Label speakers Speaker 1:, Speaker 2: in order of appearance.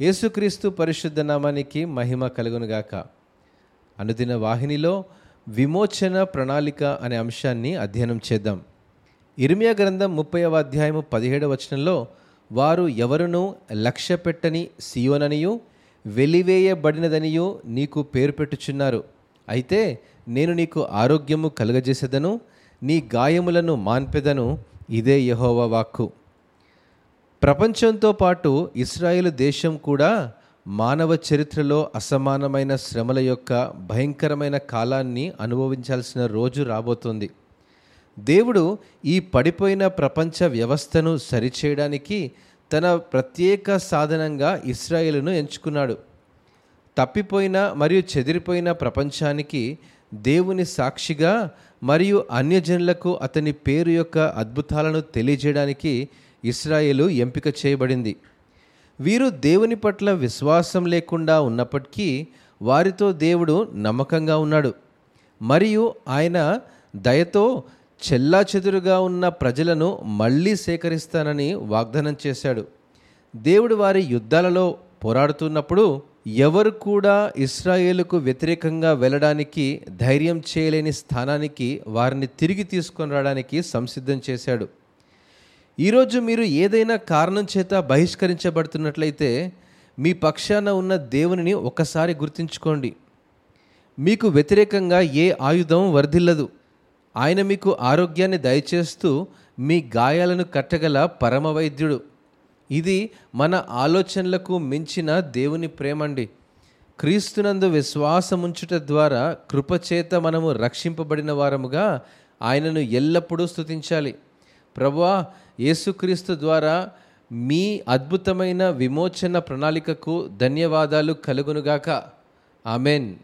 Speaker 1: యేసుక్రీస్తు పరిశుద్ధ నామానికి మహిమ కలుగునుగాక. అనుదిన వాహినిలో విమోచన ప్రణాళిక అనే అంశాన్ని అధ్యయనం చేద్దాం. ఇర్మియా గ్రంథం ముప్పైవ అధ్యాయము పదిహేడవ వచనంలో వారు ఎవరునూ లక్ష్య పెట్టని సియోననియు వెలివేయబడినదనియు నీకు పేరు పెట్టుచున్నారు. అయితే నేను నీకు ఆరోగ్యము కలుగజేసేదను నీ గాయములను మాన్పెదను ఇదే యహోవ వాక్కు. ప్రపంచంతో పాటు ఇస్రాయేల్ దేశం కూడా మానవ చరిత్రలో అసమానమైన శ్రమల యొక్క భయంకరమైన కాలాన్ని అనుభవించాల్సిన రోజు రాబోతోంది. దేవుడు ఈ పడిపోయిన ప్రపంచ వ్యవస్థను సరిచేయడానికి తన ప్రత్యేక సాధనంగా ఇస్రాయేలును ఎంచుకున్నాడు. తప్పిపోయిన మరియు చెదిరిపోయిన ప్రపంచానికి దేవుని సాక్షిగా మరియు అన్యజనులకు అతని పేరు యొక్క అద్భుతాలను తెలియజేయడానికి ఇస్రాయేలు ఎంపిక చేయబడింది. వీరు దేవుని పట్ల విశ్వాసం లేకుండా ఉన్నప్పటికీ వారితో దేవుడు నమ్మకంగా ఉన్నాడు. మరియు ఆయన దయతో చెల్లా చెదురుగా ఉన్న ప్రజలను మళ్ళీ సేకరిస్తానని వాగ్దానం చేశాడు. దేవుడు వారి యుద్ధాలలో పోరాడుతున్నప్పుడు ఎవరు కూడా ఇస్రాయేలుకు వ్యతిరేకంగా వెళ్ళడానికి ధైర్యం చేయలేని స్థానానికి వారిని తిరిగి తీసుకొని రావడానికి సంసిద్ధం చేశాడు. ఈరోజు మీరు ఏదైనా కారణం చేత బహిష్కరించబడుతున్నట్లయితే మీ పక్షాన ఉన్న దేవునిని ఒకసారి గుర్తుంచుకోండి. మీకు వ్యతిరేకంగా ఏ ఆయుధం వర్ధిల్లదు. ఆయన మీకు ఆరోగ్యాన్ని దయచేస్తూ మీ గాయాలను కట్టగల పరమవైద్యుడు. ఇది మన ఆలోచనలకు మించిన దేవుని ప్రేమండి. క్రీస్తునందు విశ్వాసముంచుట ద్వారా కృపచేత మనము రక్షింపబడిన వారముగా ఆయనను ఎల్లప్పుడూ స్తుతించాలి. ప్రభువా యేసుక్రీస్తు ద్వారా మీ అద్భుతమైన విమోచన ప్రణాళికకు ధన్యవాదాలు కలుగునుగాక. ఆమెన్.